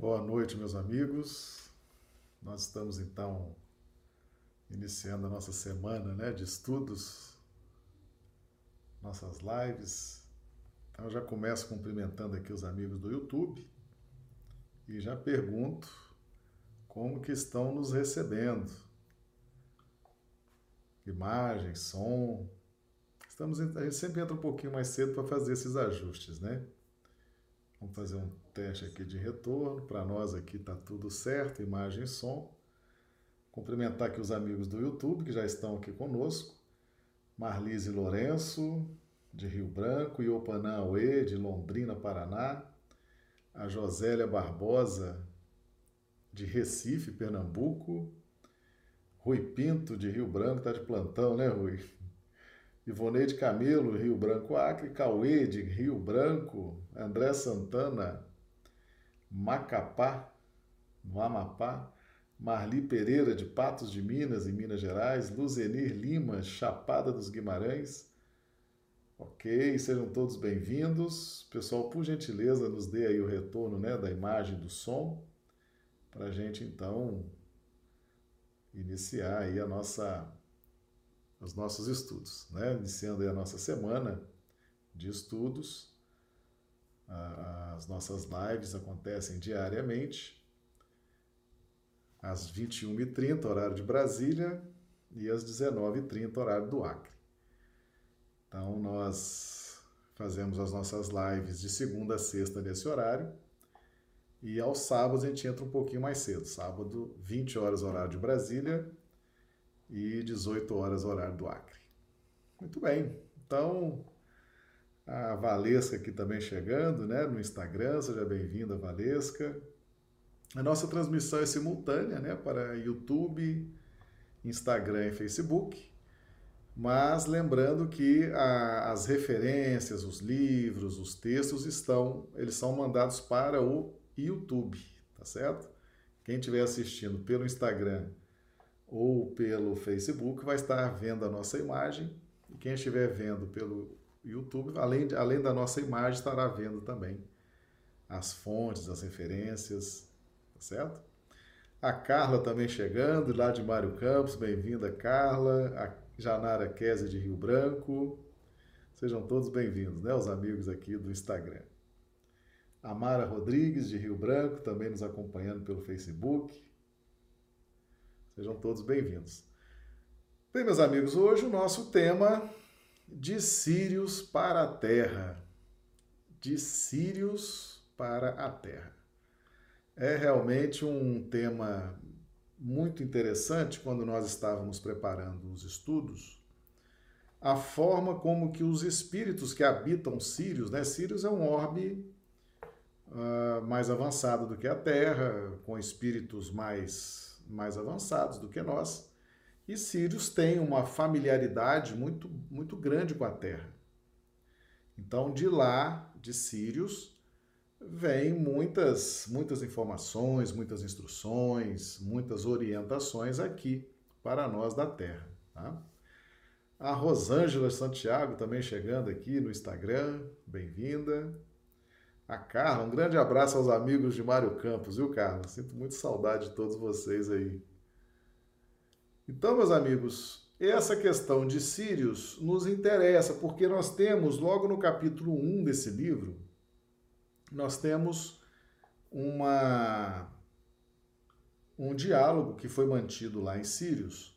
Boa noite, meus amigos. Nós estamos então iniciando a nossa semana né, de estudos, nossas lives. Então, eu já começo cumprimentando aqui os amigos do YouTube e já pergunto como que estão nos recebendo. Imagem, som. Estamos, a gente sempre entra um pouquinho mais cedo para fazer esses ajustes, né? Vamos fazer um teste aqui de retorno. Para nós aqui está tudo certo, imagem e som. Cumprimentar aqui os amigos do YouTube que já estão aqui conosco. Marlise Lourenço, de Rio Branco, Iopanã Aue, de Londrina, Paraná. A Josélia Barbosa, de Recife, Pernambuco. Rui Pinto, de Rio Branco, está de plantão, né, Rui? Ivoneide Camelo, Rio Branco Acre, Cauê de Rio Branco, André Santana, Macapá, no Amapá, Marli Pereira de Patos de Minas, em Minas Gerais, Luzenir Lima, Chapada dos Guimarães. Ok, sejam todos bem-vindos. Pessoal, por gentileza, nos dê aí o retorno né, da imagem do som, para a gente então iniciar aí a nossa os nossos estudos, né? Iniciando aí a nossa semana de estudos. As nossas lives acontecem diariamente, às 21h30, horário de Brasília, e às 19h30, horário do Acre. Então, nós fazemos as nossas lives de segunda a sexta nesse horário, e aos sábados a gente entra um pouquinho mais cedo. Sábado, 20 horas, horário de Brasília, e 18 horas, horário do Acre. Muito bem. Então, a Valesca aqui também chegando, né, no Instagram, seja bem-vinda, Valesca. A nossa transmissão é simultânea, né, para YouTube, Instagram e Facebook. Mas lembrando que a, as referências, os livros, os textos estão, eles são mandados para o YouTube, tá certo? Quem estiver assistindo pelo Instagram ou pelo Facebook vai estar vendo a nossa imagem. E quem estiver vendo pelo YouTube, além, de, além da nossa imagem, estará vendo também as fontes, as referências, tá certo? A Carla também chegando, lá de Mário Campos, bem-vinda, Carla. A Janara Kézia de Rio Branco. Sejam todos bem-vindos, né? Os amigos aqui do Instagram. A Mara Rodrigues, de Rio Branco, também nos acompanhando pelo Facebook. Sejam todos bem-vindos. Bem, meus amigos, hoje o nosso tema de Sírios para a Terra. De Sírios para a Terra. É realmente um tema muito interessante quando nós estávamos preparando os estudos. A forma como que os espíritos que habitam Sírios, né? Sírios é um orbe uh, mais avançado do que a Terra, com espíritos mais mais avançados do que nós, e Sírios têm uma familiaridade muito, muito grande com a Terra. Então, de lá, de Sírios, vêm muitas, muitas informações, muitas instruções, muitas orientações aqui para nós da Terra. Tá? A Rosângela Santiago também chegando aqui no Instagram, bem-vinda. A Carla, um grande abraço aos amigos de Mário Campos, viu, Carla? Sinto muito saudade de todos vocês aí. Então, meus amigos, essa questão de Sírios nos interessa, porque nós temos, logo no capítulo 1 desse livro, nós temos uma, um diálogo que foi mantido lá em Sírios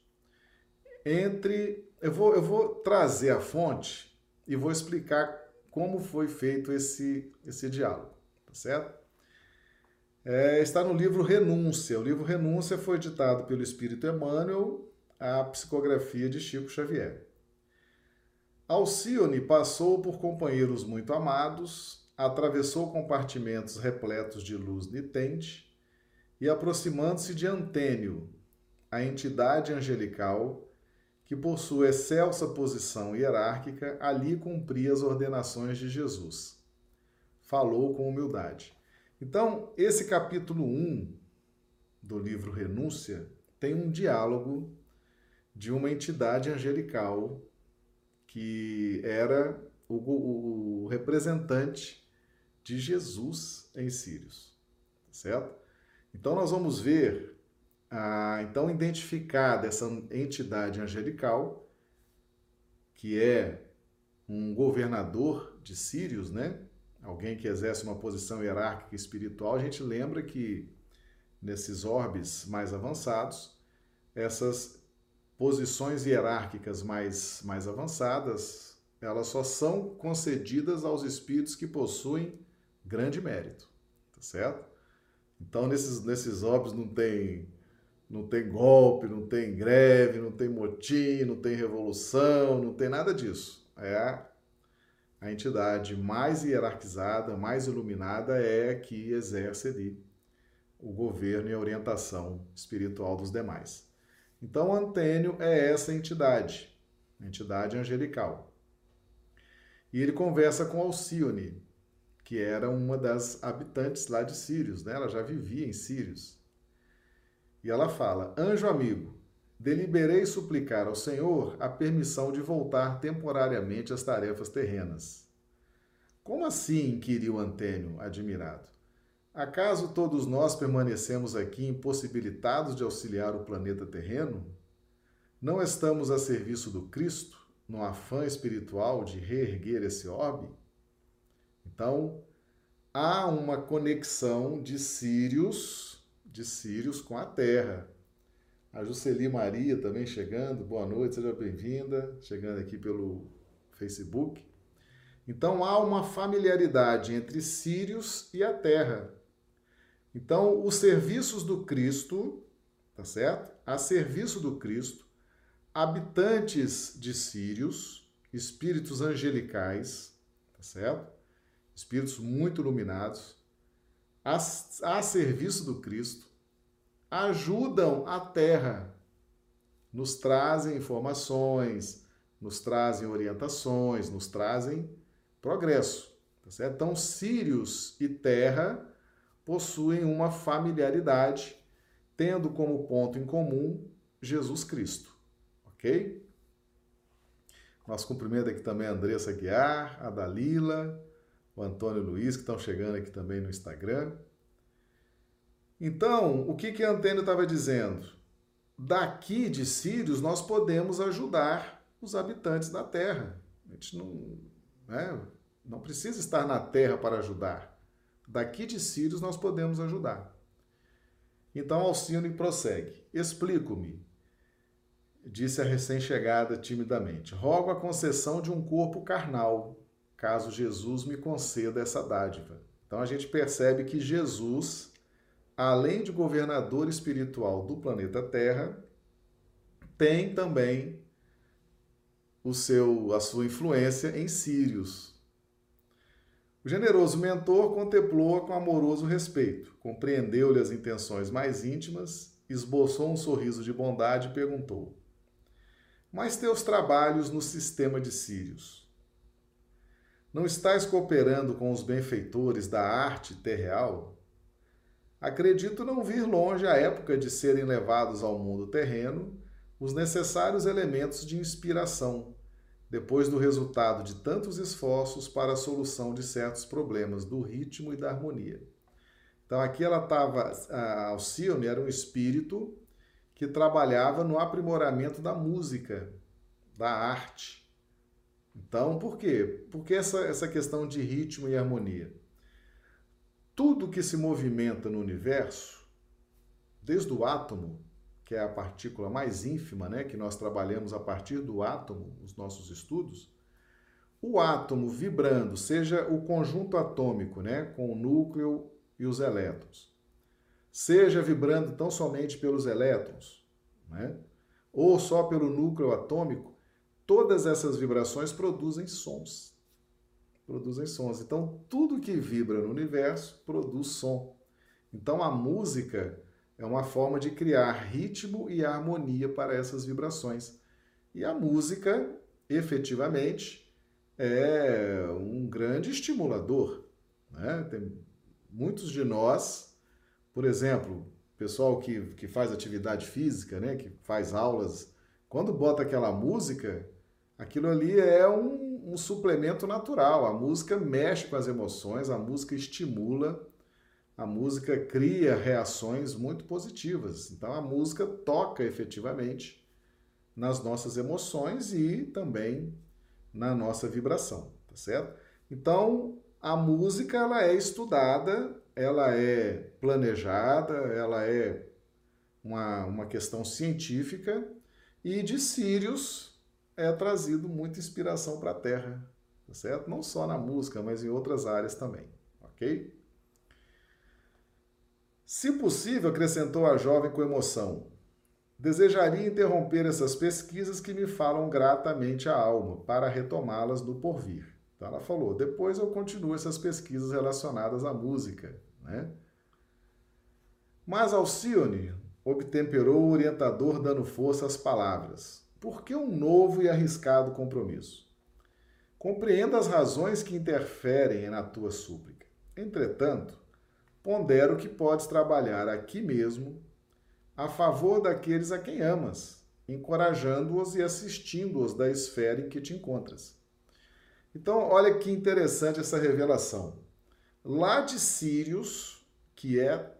entre. Eu vou, eu vou trazer a fonte e vou explicar como foi feito esse, esse diálogo, tá certo? É, está no livro Renúncia. O livro Renúncia foi editado pelo Espírito Emmanuel, a psicografia de Chico Xavier. Alcione passou por companheiros muito amados, atravessou compartimentos repletos de luz nitente e, aproximando-se de Antênio, a entidade angelical, que por sua excelsa posição hierárquica ali cumpria as ordenações de Jesus. Falou com humildade. Então, esse capítulo 1 do livro Renúncia tem um diálogo de uma entidade angelical que era o, o representante de Jesus em Sírios. certo? Então nós vamos ver, ah, então identificada essa entidade angelical, que é um governador de Sírios, né? Alguém que exerce uma posição hierárquica espiritual, a gente lembra que nesses orbes mais avançados, essas posições hierárquicas mais, mais avançadas, elas só são concedidas aos espíritos que possuem grande mérito, tá certo? Então, nesses, nesses óbvios não tem, não tem golpe, não tem greve, não tem motim, não tem revolução, não tem nada disso. É a, entidade mais hierarquizada, mais iluminada é que exerce ali o governo e a orientação espiritual dos demais. Então, Antênio é essa entidade, entidade angelical. E ele conversa com Alcione, que era uma das habitantes lá de Sírios, né? ela já vivia em Sírios. E ela fala: Anjo amigo, deliberei suplicar ao Senhor a permissão de voltar temporariamente às tarefas terrenas. Como assim? inquiriu Antênio, admirado. Acaso todos nós permanecemos aqui impossibilitados de auxiliar o planeta terreno? Não estamos a serviço do Cristo, no afã espiritual de reerguer esse orbe? Então, há uma conexão de Sírios, de Sírios com a Terra. A Jusceli Maria também chegando, boa noite, seja bem-vinda, chegando aqui pelo Facebook. Então há uma familiaridade entre Sírios e a Terra. Então, os serviços do Cristo, tá certo? A serviço do Cristo, habitantes de Sírios, espíritos angelicais, tá certo? espíritos muito iluminados, a, a serviço do Cristo, ajudam a Terra, nos trazem informações, nos trazem orientações, nos trazem progresso. Tá certo? Então, Sírios e Terra possuem uma familiaridade, tendo como ponto em comum Jesus Cristo. Ok? Nosso cumprimento aqui também a Andressa Guiar, a Dalila, o Antônio Luiz, que estão chegando aqui também no Instagram. Então, o que, que a Antônio estava dizendo? Daqui de Sírios, nós podemos ajudar os habitantes da Terra. A gente não, né, não precisa estar na Terra para ajudar. Daqui de Sírios, nós podemos ajudar. Então, Alcine prossegue. Explico-me, disse a recém-chegada timidamente. Rogo a concessão de um corpo carnal, caso Jesus me conceda essa dádiva. Então a gente percebe que Jesus, além de governador espiritual do planeta Terra, tem também o seu a sua influência em Sírios. O generoso mentor contemplou-a com amoroso respeito, compreendeu-lhe as intenções mais íntimas, esboçou um sorriso de bondade e perguntou: Mas teus trabalhos no sistema de Sírios? Não estás cooperando com os benfeitores da arte terreal? Acredito não vir longe a época de serem levados ao mundo terreno os necessários elementos de inspiração, depois do resultado de tantos esforços para a solução de certos problemas do ritmo e da harmonia. Então aqui ela estava, Alcione era um espírito que trabalhava no aprimoramento da música, da arte. Então, por quê? Porque essa, essa questão de ritmo e harmonia. Tudo que se movimenta no universo, desde o átomo, que é a partícula mais ínfima, né, que nós trabalhamos a partir do átomo, os nossos estudos, o átomo vibrando, seja o conjunto atômico, né, com o núcleo e os elétrons, seja vibrando tão somente pelos elétrons, né, ou só pelo núcleo atômico, todas essas vibrações produzem sons. Produzem sons. Então, tudo que vibra no universo produz som. Então, a música é uma forma de criar ritmo e harmonia para essas vibrações. E a música, efetivamente, é um grande estimulador. Né? Tem muitos de nós, por exemplo, pessoal que, que faz atividade física, né? que faz aulas, quando bota aquela música, Aquilo ali é um, um suplemento natural. A música mexe com as emoções, a música estimula a música cria reações muito positivas. Então a música toca efetivamente nas nossas emoções e também na nossa vibração, tá certo? Então a música ela é estudada, ela é planejada, ela é uma, uma questão científica e de Sirius é trazido muita inspiração para a Terra, tá certo? Não só na música, mas em outras áreas também, ok? Se possível, acrescentou a jovem com emoção, desejaria interromper essas pesquisas que me falam gratamente a alma, para retomá-las no porvir. Então ela falou: depois eu continuo essas pesquisas relacionadas à música. Né? Mas Alcione obtemperou o orientador dando força às palavras. Por que um novo e arriscado compromisso? Compreenda as razões que interferem na tua súplica. Entretanto, pondero que podes trabalhar aqui mesmo a favor daqueles a quem amas, encorajando-os e assistindo-os da esfera em que te encontras. Então, olha que interessante essa revelação. Lá de Sirius, que é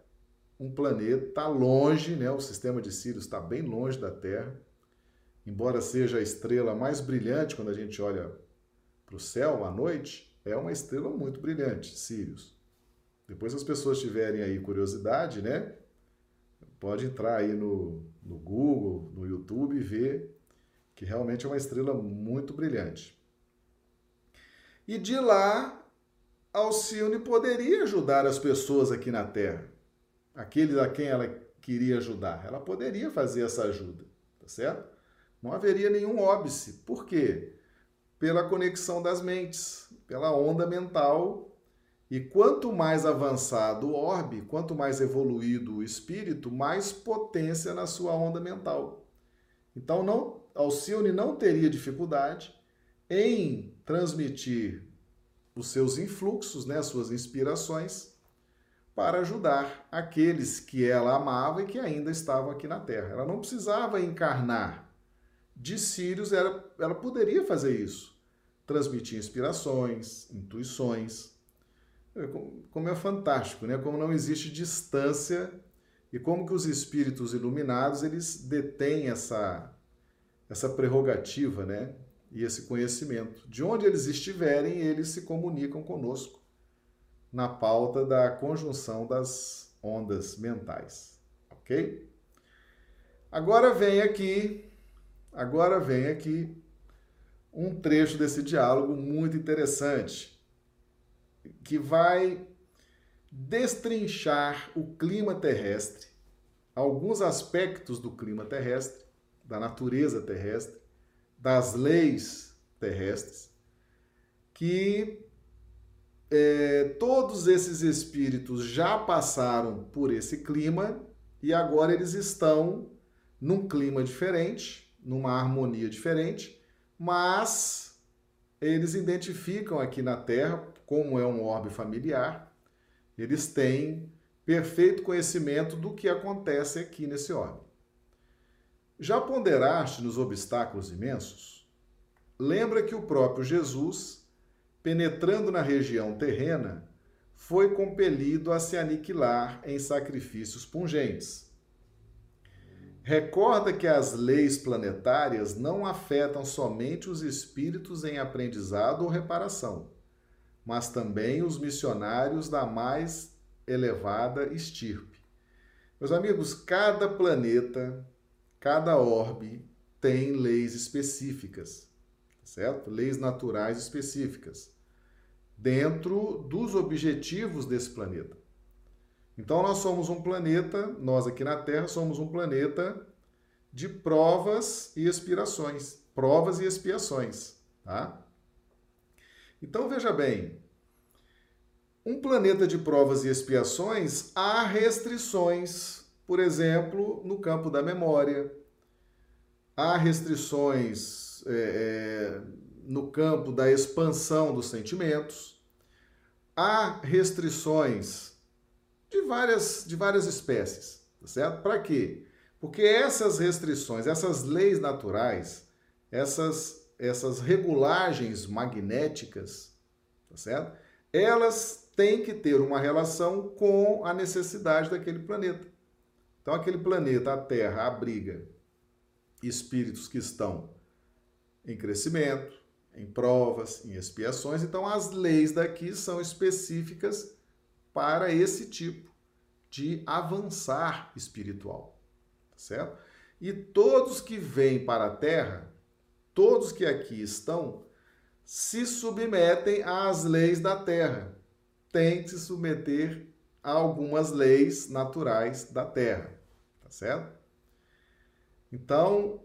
um planeta, está longe, né? o sistema de Sirius está bem longe da Terra, embora seja a estrela mais brilhante quando a gente olha para o céu à noite, é uma estrela muito brilhante, Sirius. Depois as pessoas tiverem aí curiosidade, né? Pode entrar aí no, no Google, no YouTube e ver que realmente é uma estrela muito brilhante. E de lá, Alcione poderia ajudar as pessoas aqui na Terra, aqueles a quem ela queria ajudar. Ela poderia fazer essa ajuda, tá certo? Não haveria nenhum óbice. Por quê? Pela conexão das mentes, pela onda mental. E quanto mais avançado o orbe, quanto mais evoluído o espírito, mais potência na sua onda mental. Então, não, Alcione não teria dificuldade em transmitir os seus influxos, né, as suas inspirações, para ajudar aqueles que ela amava e que ainda estavam aqui na Terra. Ela não precisava encarnar. De Sirius, ela, ela poderia fazer isso. Transmitir inspirações, intuições. É, como é fantástico, né? Como não existe distância e como que os espíritos iluminados, eles detêm essa, essa prerrogativa, né? e esse conhecimento. De onde eles estiverem, eles se comunicam conosco na pauta da conjunção das ondas mentais, ok? Agora vem aqui, agora vem aqui um trecho desse diálogo muito interessante que vai destrinchar o clima terrestre, alguns aspectos do clima terrestre, da natureza terrestre, das leis terrestres, que é, todos esses espíritos já passaram por esse clima e agora eles estão num clima diferente, numa harmonia diferente, mas eles identificam aqui na Terra, como é um orbe familiar, eles têm perfeito conhecimento do que acontece aqui nesse orbe. Já ponderaste nos obstáculos imensos? Lembra que o próprio Jesus, penetrando na região terrena, foi compelido a se aniquilar em sacrifícios pungentes. Recorda que as leis planetárias não afetam somente os espíritos em aprendizado ou reparação, mas também os missionários da mais elevada estirpe. Meus amigos, cada planeta Cada orbe tem leis específicas, certo? Leis naturais específicas, dentro dos objetivos desse planeta. Então, nós somos um planeta, nós aqui na Terra somos um planeta de provas e expirações, provas e expiações, tá? Então, veja bem, um planeta de provas e expiações, há restrições por exemplo, no campo da memória. Há restrições é, é, no campo da expansão dos sentimentos. Há restrições de várias, de várias espécies, tá certo? Para quê? Porque essas restrições, essas leis naturais, essas, essas regulagens magnéticas, tá certo? elas têm que ter uma relação com a necessidade daquele planeta. Então, aquele planeta, a Terra, abriga espíritos que estão em crescimento, em provas, em expiações. Então, as leis daqui são específicas para esse tipo de avançar espiritual, tá certo? E todos que vêm para a Terra, todos que aqui estão, se submetem às leis da Terra. Tem que se submeter a algumas leis naturais da Terra, tá certo? Então,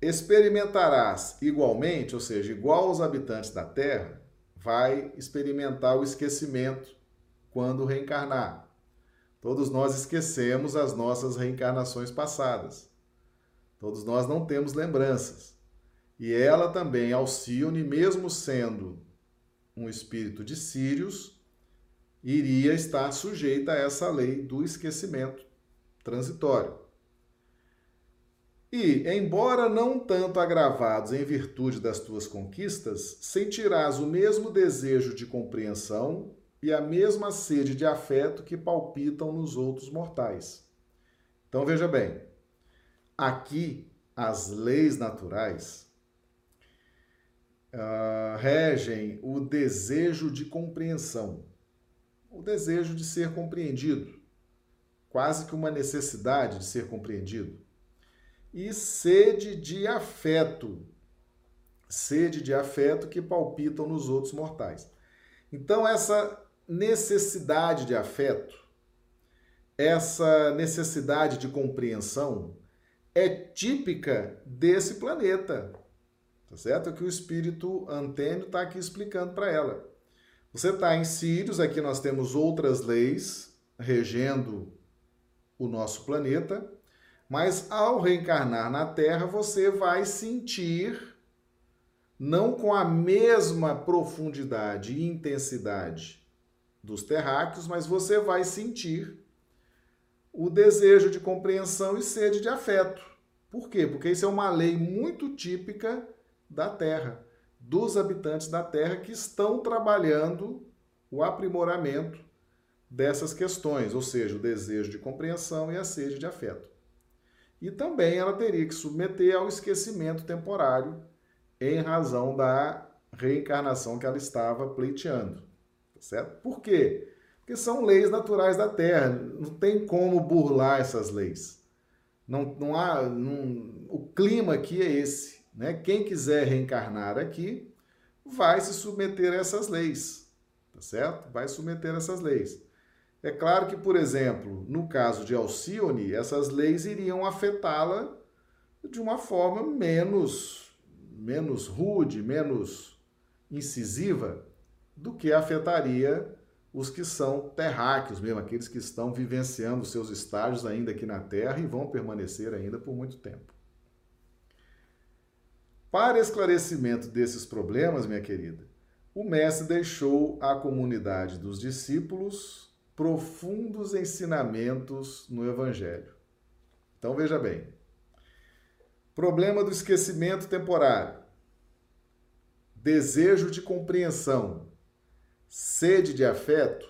experimentarás igualmente, ou seja, igual aos habitantes da Terra, vai experimentar o esquecimento quando reencarnar. Todos nós esquecemos as nossas reencarnações passadas. Todos nós não temos lembranças. E ela também, Alcione, mesmo sendo um espírito de Sírios, iria estar sujeita a essa lei do esquecimento transitório. E, embora não tanto agravados em virtude das tuas conquistas, sentirás o mesmo desejo de compreensão e a mesma sede de afeto que palpitam nos outros mortais. Então veja bem, aqui as leis naturais uh, regem o desejo de compreensão, o desejo de ser compreendido, quase que uma necessidade de ser compreendido, e sede de afeto, sede de afeto que palpitam nos outros mortais. Então, essa necessidade de afeto, essa necessidade de compreensão é típica desse planeta. Tá certo? É o que o espírito Antênio está aqui explicando para ela. Você está em Sírios, aqui nós temos outras leis regendo o nosso planeta, mas ao reencarnar na Terra, você vai sentir, não com a mesma profundidade e intensidade dos terráqueos, mas você vai sentir o desejo de compreensão e sede de afeto. Por quê? Porque isso é uma lei muito típica da Terra, dos habitantes da Terra que estão trabalhando o aprimoramento dessas questões, ou seja, o desejo de compreensão e a sede de afeto. E também ela teria que submeter ao esquecimento temporário em razão da reencarnação que ela estava pleiteando. Tá certo? Por quê? Porque são leis naturais da Terra, não tem como burlar essas leis. Não, não há. Não, o clima aqui é esse. Né? Quem quiser reencarnar aqui vai se submeter a essas leis, tá certo? Vai submeter a essas leis. É claro que, por exemplo, no caso de Alcione, essas leis iriam afetá-la de uma forma menos, menos rude, menos incisiva do que afetaria os que são terráqueos mesmo, aqueles que estão vivenciando seus estágios ainda aqui na Terra e vão permanecer ainda por muito tempo. Para esclarecimento desses problemas, minha querida, o Mestre deixou à comunidade dos discípulos profundos ensinamentos no Evangelho. Então veja bem: problema do esquecimento temporário, desejo de compreensão, sede de afeto.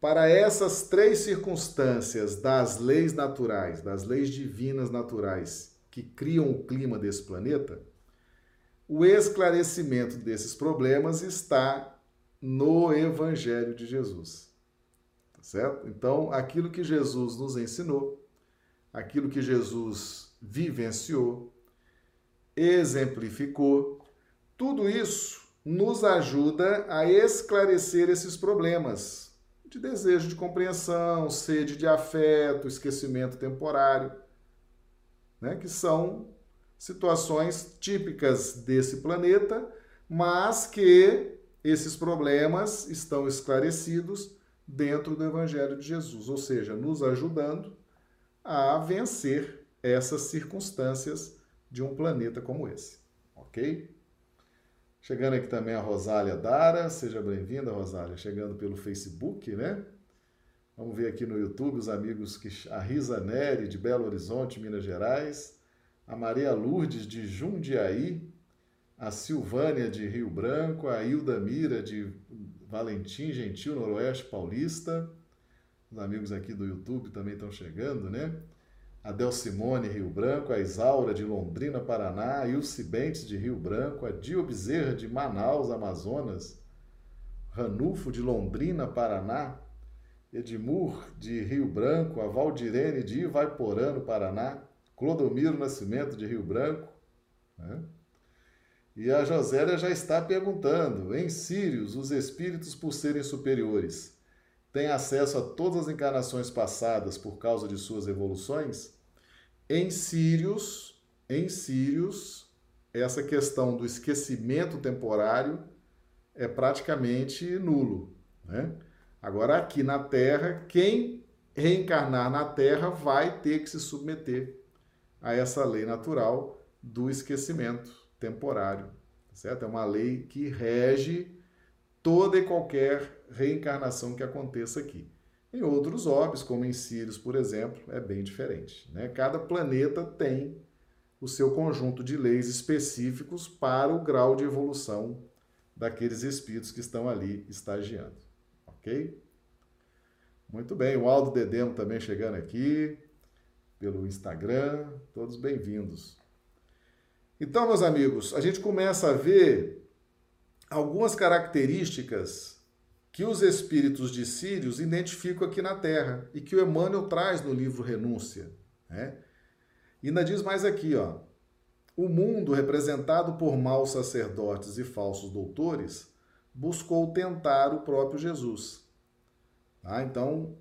Para essas três circunstâncias das leis naturais, das leis divinas naturais que criam o clima desse planeta, o esclarecimento desses problemas está no Evangelho de Jesus. Tá certo? Então, aquilo que Jesus nos ensinou, aquilo que Jesus vivenciou, exemplificou, tudo isso nos ajuda a esclarecer esses problemas de desejo de compreensão, sede de afeto, esquecimento temporário, né, que são situações típicas desse planeta, mas que esses problemas estão esclarecidos dentro do Evangelho de Jesus, ou seja, nos ajudando a vencer essas circunstâncias de um planeta como esse, ok? Chegando aqui também a Rosália Dara, seja bem-vinda, Rosália, chegando pelo Facebook, né? Vamos ver aqui no YouTube os amigos que a Risa Neri de Belo Horizonte, Minas Gerais, a Maria Lourdes de Jundiaí, a Silvânia de Rio Branco, a Hilda Mira de Valentim Gentil, Noroeste Paulista. Os amigos aqui do YouTube também estão chegando, né? A Del Simone, Rio Branco, a Isaura de Londrina, Paraná, a Ilse Bentes de Rio Branco, a Dio Bezerra de Manaus, Amazonas, Ranulfo de Londrina, Paraná, Edmur de Rio Branco, a Valdirene de Ivaiporã, no Paraná, Clodomiro Nascimento de Rio Branco, né? E a Josélia já está perguntando: em Sírios, os espíritos, por serem superiores, têm acesso a todas as encarnações passadas por causa de suas evoluções? Em Sírios, em Sírios, essa questão do esquecimento temporário é praticamente nulo. Né? Agora, aqui na Terra, quem reencarnar na Terra vai ter que se submeter a essa lei natural do esquecimento temporário, certo? É uma lei que rege toda e qualquer reencarnação que aconteça aqui. Em outros orbes, como em Sirius, por exemplo, é bem diferente. Né? Cada planeta tem o seu conjunto de leis específicos para o grau de evolução daqueles espíritos que estão ali estagiando. Ok? Muito bem, o Aldo Dedemo também chegando aqui pelo Instagram, todos bem-vindos. Então, meus amigos, a gente começa a ver algumas características que os espíritos de Sírios identificam aqui na Terra e que o Emmanuel traz no livro Renúncia. Né? E ainda diz mais aqui, ó. O mundo, representado por maus sacerdotes e falsos doutores, buscou tentar o próprio Jesus. Tá? Então,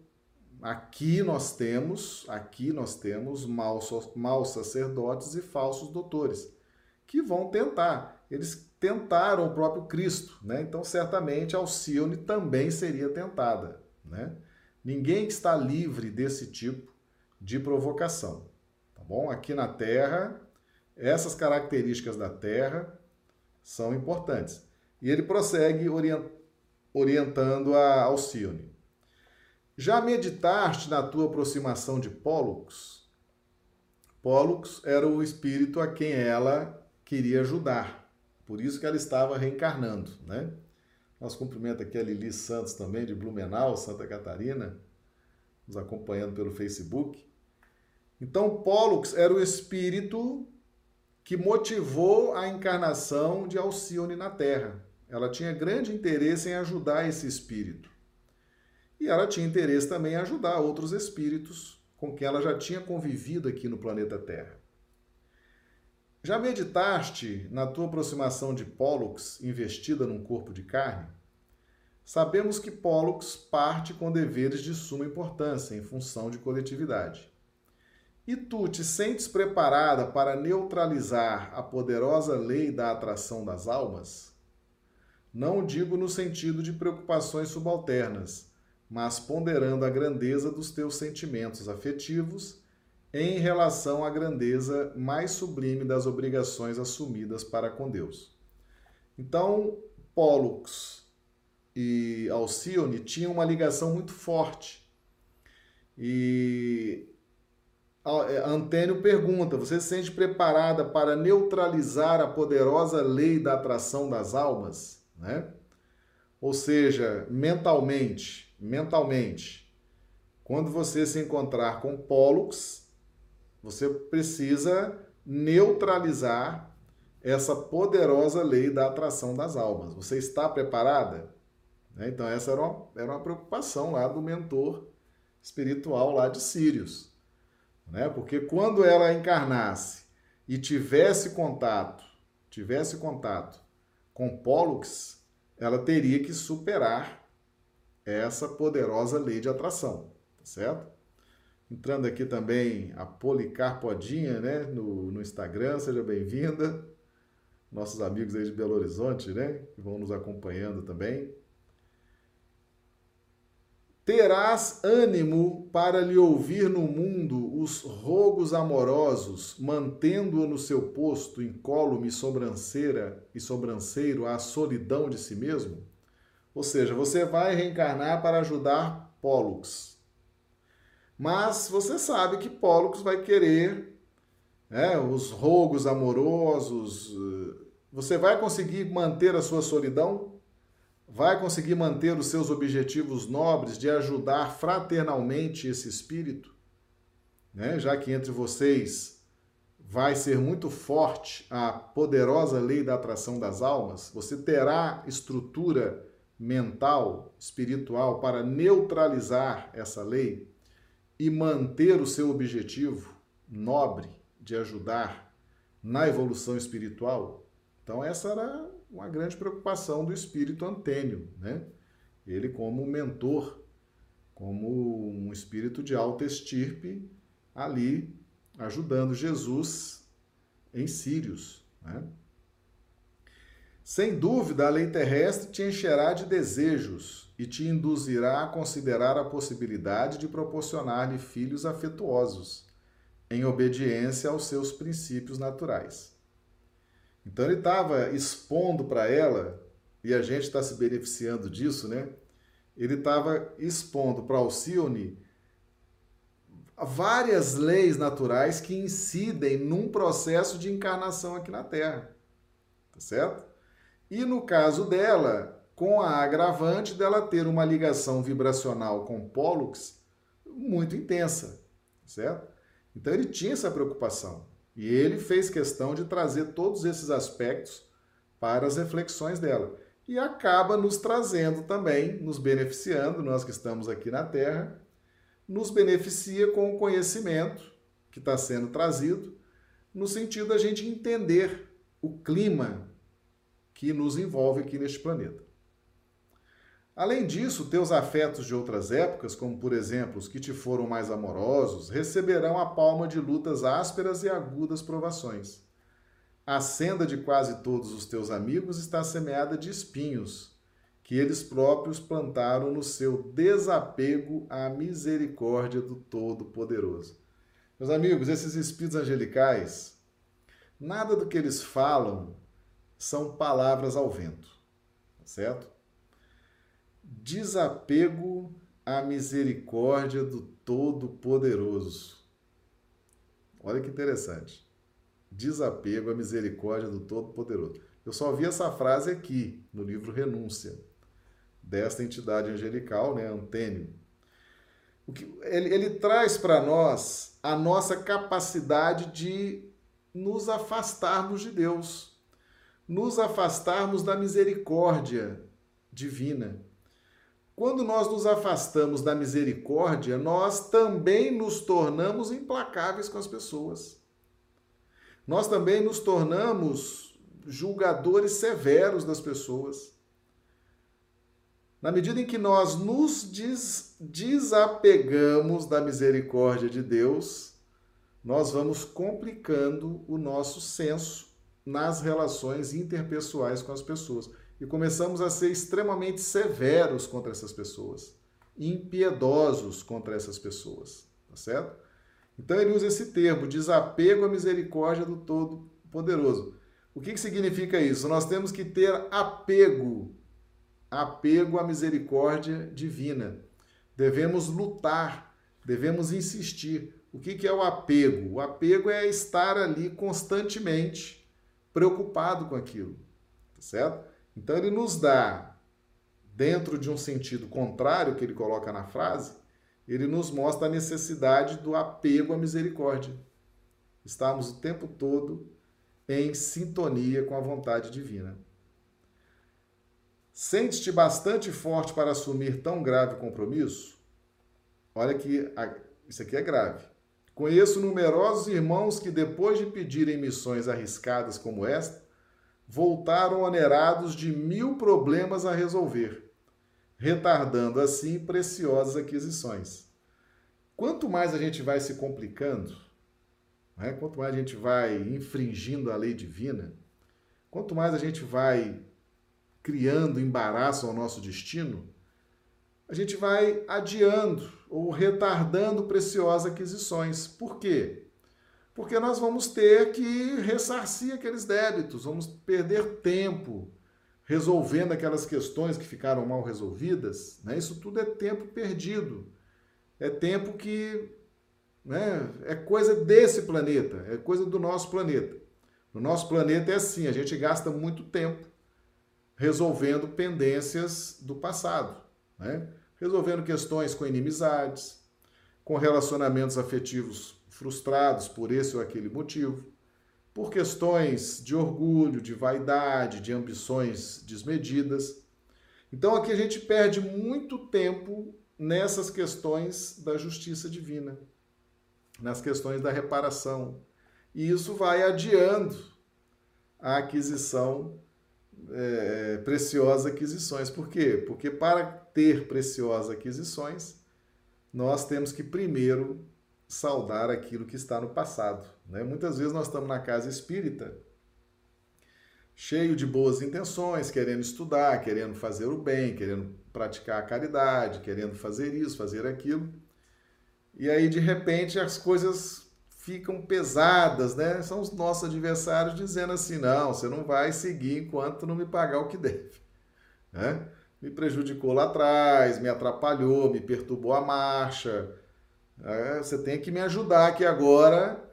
aqui nós temos, aqui nós temos maus, maus sacerdotes e falsos doutores que vão tentar. Eles tentaram o próprio Cristo, né? Então, certamente, Alcione também seria tentada, né? Ninguém está livre desse tipo de provocação, tá bom? Aqui na Terra, essas características da Terra são importantes. E ele prossegue orientando a Alcione. Já meditaste na tua aproximação de Pólux? Pólux era o espírito a quem ela queria ajudar. Por isso que ela estava reencarnando, né? Nós cumprimento aqui a Lili Santos também, de Blumenau, Santa Catarina, nos acompanhando pelo Facebook. Então, Pollux era o espírito que motivou a encarnação de Alcione na Terra. Ela tinha grande interesse em ajudar esse espírito. E ela tinha interesse também em ajudar outros espíritos com quem ela já tinha convivido aqui no planeta Terra. Já meditaste na tua aproximação de Pollux investida num corpo de carne? Sabemos que Pollux parte com deveres de suma importância em função de coletividade. E tu te sentes preparada para neutralizar a poderosa lei da atração das almas? Não digo no sentido de preocupações subalternas, mas ponderando a grandeza dos teus sentimentos afetivos em relação à grandeza mais sublime das obrigações assumidas para com Deus. Então, Pollux e Alcione tinham uma ligação muito forte. E é, Antênio pergunta: Você se sente preparada para neutralizar a poderosa lei da atração das almas? Né? Ou seja, mentalmente, mentalmente, quando você se encontrar com Pollux, você precisa neutralizar essa poderosa lei da atração das almas. Você está preparada? Né? Então, essa era uma, era uma preocupação lá do mentor espiritual lá de Sírios. Né? Porque quando ela encarnasse e tivesse contato, tivesse contato com Pollux, ela teria que superar essa poderosa lei de atração, tá certo? Entrando aqui também a Policarpodinha, né, no, no Instagram, seja bem-vinda. Nossos amigos aí de Belo Horizonte, né, que vão nos acompanhando também. Terás ânimo para lhe ouvir no mundo os rogos amorosos, mantendo-o no seu posto, incólume sobranceira e sobranceiro à solidão de si mesmo? Ou seja, você vai reencarnar para ajudar Pólux, mas você sabe que Pollux vai querer né, os rogos amorosos. Eh, você vai conseguir manter a sua solidão? vai conseguir manter os seus objetivos nobres de ajudar fraternalmente esse espírito? Né? Já que entre vocês vai ser muito forte a poderosa lei da atração das almas, você terá estrutura mental, espiritual para neutralizar essa lei e manter o seu objetivo nobre de ajudar na evolução espiritual. Então essa era uma grande preocupação do espírito Antênio, né? Ele como mentor, como um espírito de alta estirpe ali ajudando Jesus em Sírios, né? Sem dúvida, a lei terrestre te encherá de desejos e te induzirá a considerar a possibilidade de proporcionar-lhe filhos afetuosos, em obediência aos seus princípios naturais. Então ele estava expondo para ela, e a gente está se beneficiando disso, né? Ele estava expondo para Alcione várias leis naturais que incidem num processo de encarnação aqui na Terra. Tá certo? E no caso dela, com a agravante dela ter uma ligação vibracional com Pollux muito intensa, certo? Então ele tinha essa preocupação e ele fez questão de trazer todos esses aspectos para as reflexões dela e acaba nos trazendo também, nos beneficiando, nós que estamos aqui na Terra, nos beneficia com o conhecimento que está sendo trazido, no sentido da gente entender o clima que nos envolve aqui neste planeta. Além disso, teus afetos de outras épocas, como por exemplo os que te foram mais amorosos, receberão a palma de lutas ásperas e agudas provações. A senda de quase todos os teus amigos está semeada de espinhos, que eles próprios plantaram no seu desapego à misericórdia do Todo-Poderoso. Meus amigos, esses espíritos angelicais, nada do que eles falam são palavras ao vento, certo? Desapego à misericórdia do Todo-Poderoso. Olha que interessante. Desapego à misericórdia do Todo-Poderoso. Eu só vi essa frase aqui no livro Renúncia, desta entidade angelical, né, Antênio. O que, ele, ele traz para nós a nossa capacidade de nos afastarmos de Deus nos afastarmos da misericórdia divina. Quando nós nos afastamos da misericórdia, nós também nos tornamos implacáveis com as pessoas. Nós também nos tornamos julgadores severos das pessoas. Na medida em que nós nos des desapegamos da misericórdia de Deus, nós vamos complicando o nosso senso nas relações interpessoais com as pessoas. E começamos a ser extremamente severos contra essas pessoas, impiedosos contra essas pessoas, tá certo? Então ele usa esse termo, desapego à misericórdia do Todo-Poderoso. O que, que significa isso? Nós temos que ter apego, apego à misericórdia divina. Devemos lutar, devemos insistir. O que, que é o apego? O apego é estar ali constantemente preocupado com aquilo, tá certo? Então ele nos dá, dentro de um sentido contrário que ele coloca na frase, ele nos mostra a necessidade do apego à misericórdia. Estamos o tempo todo em sintonia com a vontade divina. Sentes-te bastante forte para assumir tão grave compromisso? Olha que isso aqui é grave. Conheço numerosos irmãos que, depois de pedirem missões arriscadas como esta, voltaram onerados de mil problemas a resolver, retardando assim preciosas aquisições. Quanto mais a gente vai se complicando, né? quanto mais a gente vai infringindo a lei divina, quanto mais a gente vai criando embaraço ao nosso destino, a gente vai adiando ou retardando preciosas aquisições. Por quê? Porque nós vamos ter que ressarcir aqueles débitos, vamos perder tempo resolvendo aquelas questões que ficaram mal resolvidas. Né? Isso tudo é tempo perdido. É tempo que né, é coisa desse planeta, é coisa do nosso planeta. No nosso planeta é assim, a gente gasta muito tempo resolvendo pendências do passado, né? Resolvendo questões com inimizades, com relacionamentos afetivos frustrados por esse ou aquele motivo, por questões de orgulho, de vaidade, de ambições desmedidas. Então aqui a gente perde muito tempo nessas questões da justiça divina, nas questões da reparação. E isso vai adiando a aquisição, é, preciosas aquisições. Por quê? Porque para ter preciosas aquisições, nós temos que primeiro saudar aquilo que está no passado. Né? Muitas vezes nós estamos na casa espírita, cheio de boas intenções, querendo estudar, querendo fazer o bem, querendo praticar a caridade, querendo fazer isso, fazer aquilo. E aí, de repente, as coisas ficam pesadas, né? São os nossos adversários dizendo assim: não, você não vai seguir enquanto não me pagar o que deve. Né? Me prejudicou lá atrás, me atrapalhou, me perturbou a marcha. É, você tem que me ajudar aqui agora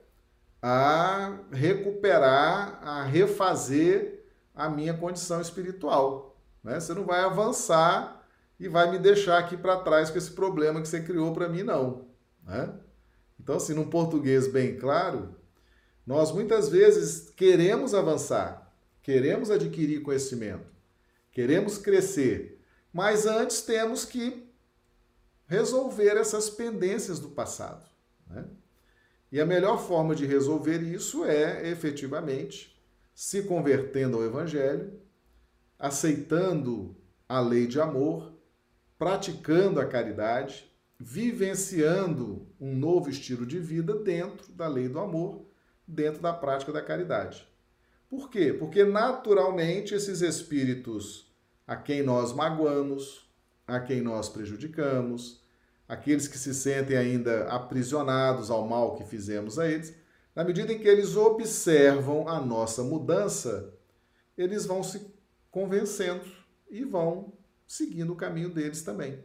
a recuperar, a refazer a minha condição espiritual. Né? Você não vai avançar e vai me deixar aqui para trás com esse problema que você criou para mim, não. Né? Então, assim, num português bem claro, nós muitas vezes queremos avançar, queremos adquirir conhecimento, queremos crescer, mas antes temos que resolver essas pendências do passado. Né? E a melhor forma de resolver isso é efetivamente se convertendo ao Evangelho, aceitando a lei de amor, praticando a caridade vivenciando um novo estilo de vida dentro da lei do amor, dentro da prática da caridade. Por quê? Porque naturalmente esses espíritos a quem nós magoamos, a quem nós prejudicamos, aqueles que se sentem ainda aprisionados ao mal que fizemos a eles, na medida em que eles observam a nossa mudança, eles vão se convencendo e vão seguindo o caminho deles também.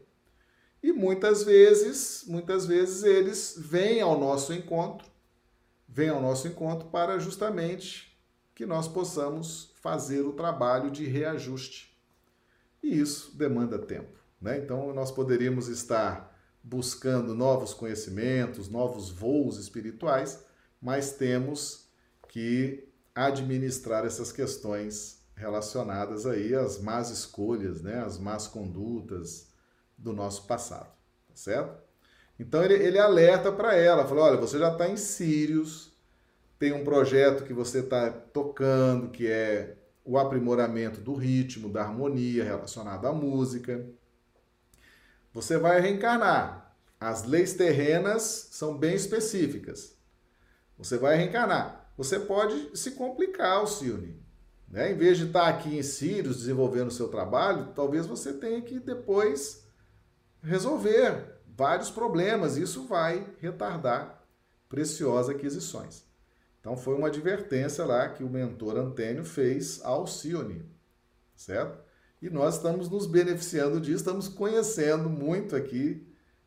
E muitas vezes, muitas vezes eles vêm ao nosso encontro, vêm ao nosso encontro para justamente que nós possamos fazer o trabalho de reajuste. E isso demanda tempo, né? Então nós poderíamos estar buscando novos conhecimentos, novos voos espirituais, mas temos que administrar essas questões relacionadas aí às más escolhas, né, às más condutas, do nosso passado, tá certo? Então ele, ele alerta para ela, fala, olha, você já está em Sírios, tem um projeto que você está tocando, que é o aprimoramento do ritmo, da harmonia relacionado à música. Você vai reencarnar. As leis terrenas são bem específicas. Você vai reencarnar. Você pode se complicar, Alcione. Né? Em vez de estar aqui em Sírios desenvolvendo o seu trabalho, talvez você tenha que depois resolver vários problemas. Isso vai retardar preciosas aquisições. Então foi uma advertência lá que o mentor Antênio fez ao Cione, certo? E nós estamos nos beneficiando disso, estamos conhecendo muito aqui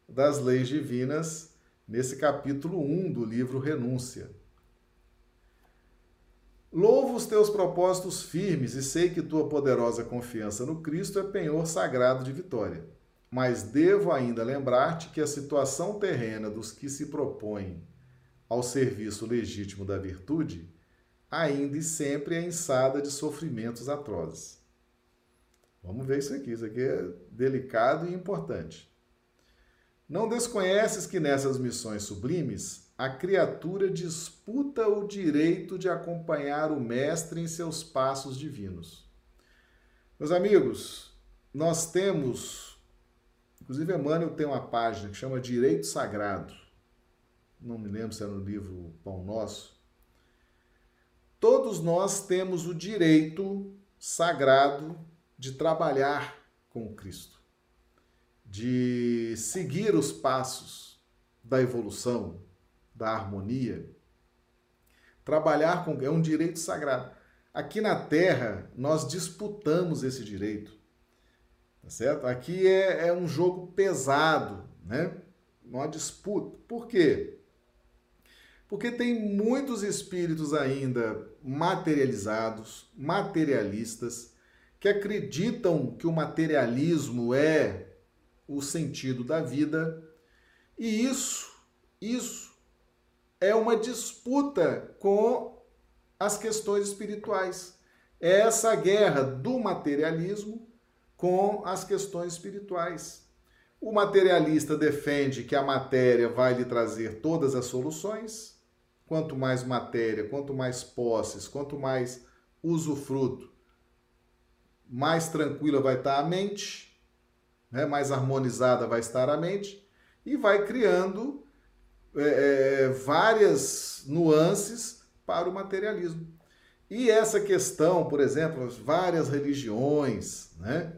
das leis divinas nesse capítulo 1 do livro Renúncia. Louvo os teus propósitos firmes e sei que tua poderosa confiança no Cristo é penhor sagrado de vitória mas devo ainda lembrar-te que a situação terrena dos que se propõem ao serviço legítimo da virtude ainda e sempre é ensada de sofrimentos atrozes. Vamos ver isso aqui, isso aqui é delicado e importante. Não desconheces que nessas missões sublimes a criatura disputa o direito de acompanhar o Mestre em seus passos divinos. Meus amigos, nós temos Inclusive, Emmanuel tem uma página que chama Direito Sagrado. Não me lembro se é no livro Pão Nosso. Todos nós temos o direito sagrado de trabalhar com Cristo, de seguir os passos da evolução, da harmonia. Trabalhar com é um direito sagrado. Aqui na Terra, nós disputamos esse direito. Tá certo? Aqui é, é um jogo pesado, né? Uma disputa. Por quê? Porque tem muitos espíritos ainda materializados, materialistas, que acreditam que o materialismo é o sentido da vida. E isso, isso é uma disputa com as questões espirituais. É essa guerra do materialismo com as questões espirituais. O materialista defende que a matéria vai lhe trazer todas as soluções. Quanto mais matéria, quanto mais posses, quanto mais usufruto, mais tranquila vai estar a mente, né? mais harmonizada vai estar a mente, e vai criando é, é, várias nuances para o materialismo. E essa questão, por exemplo, várias religiões, né?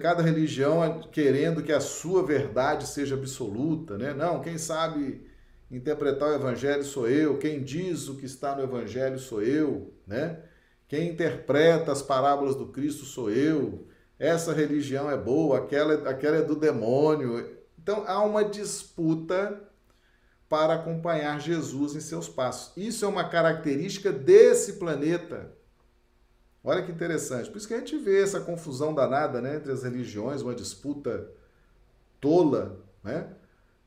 Cada religião querendo que a sua verdade seja absoluta, né? Não, quem sabe interpretar o evangelho sou eu, quem diz o que está no evangelho sou eu, né? Quem interpreta as parábolas do Cristo sou eu. Essa religião é boa, aquela, aquela é do demônio. Então há uma disputa para acompanhar Jesus em seus passos. Isso é uma característica desse planeta. Olha que interessante. Por isso que a gente vê essa confusão danada né, entre as religiões, uma disputa tola, né?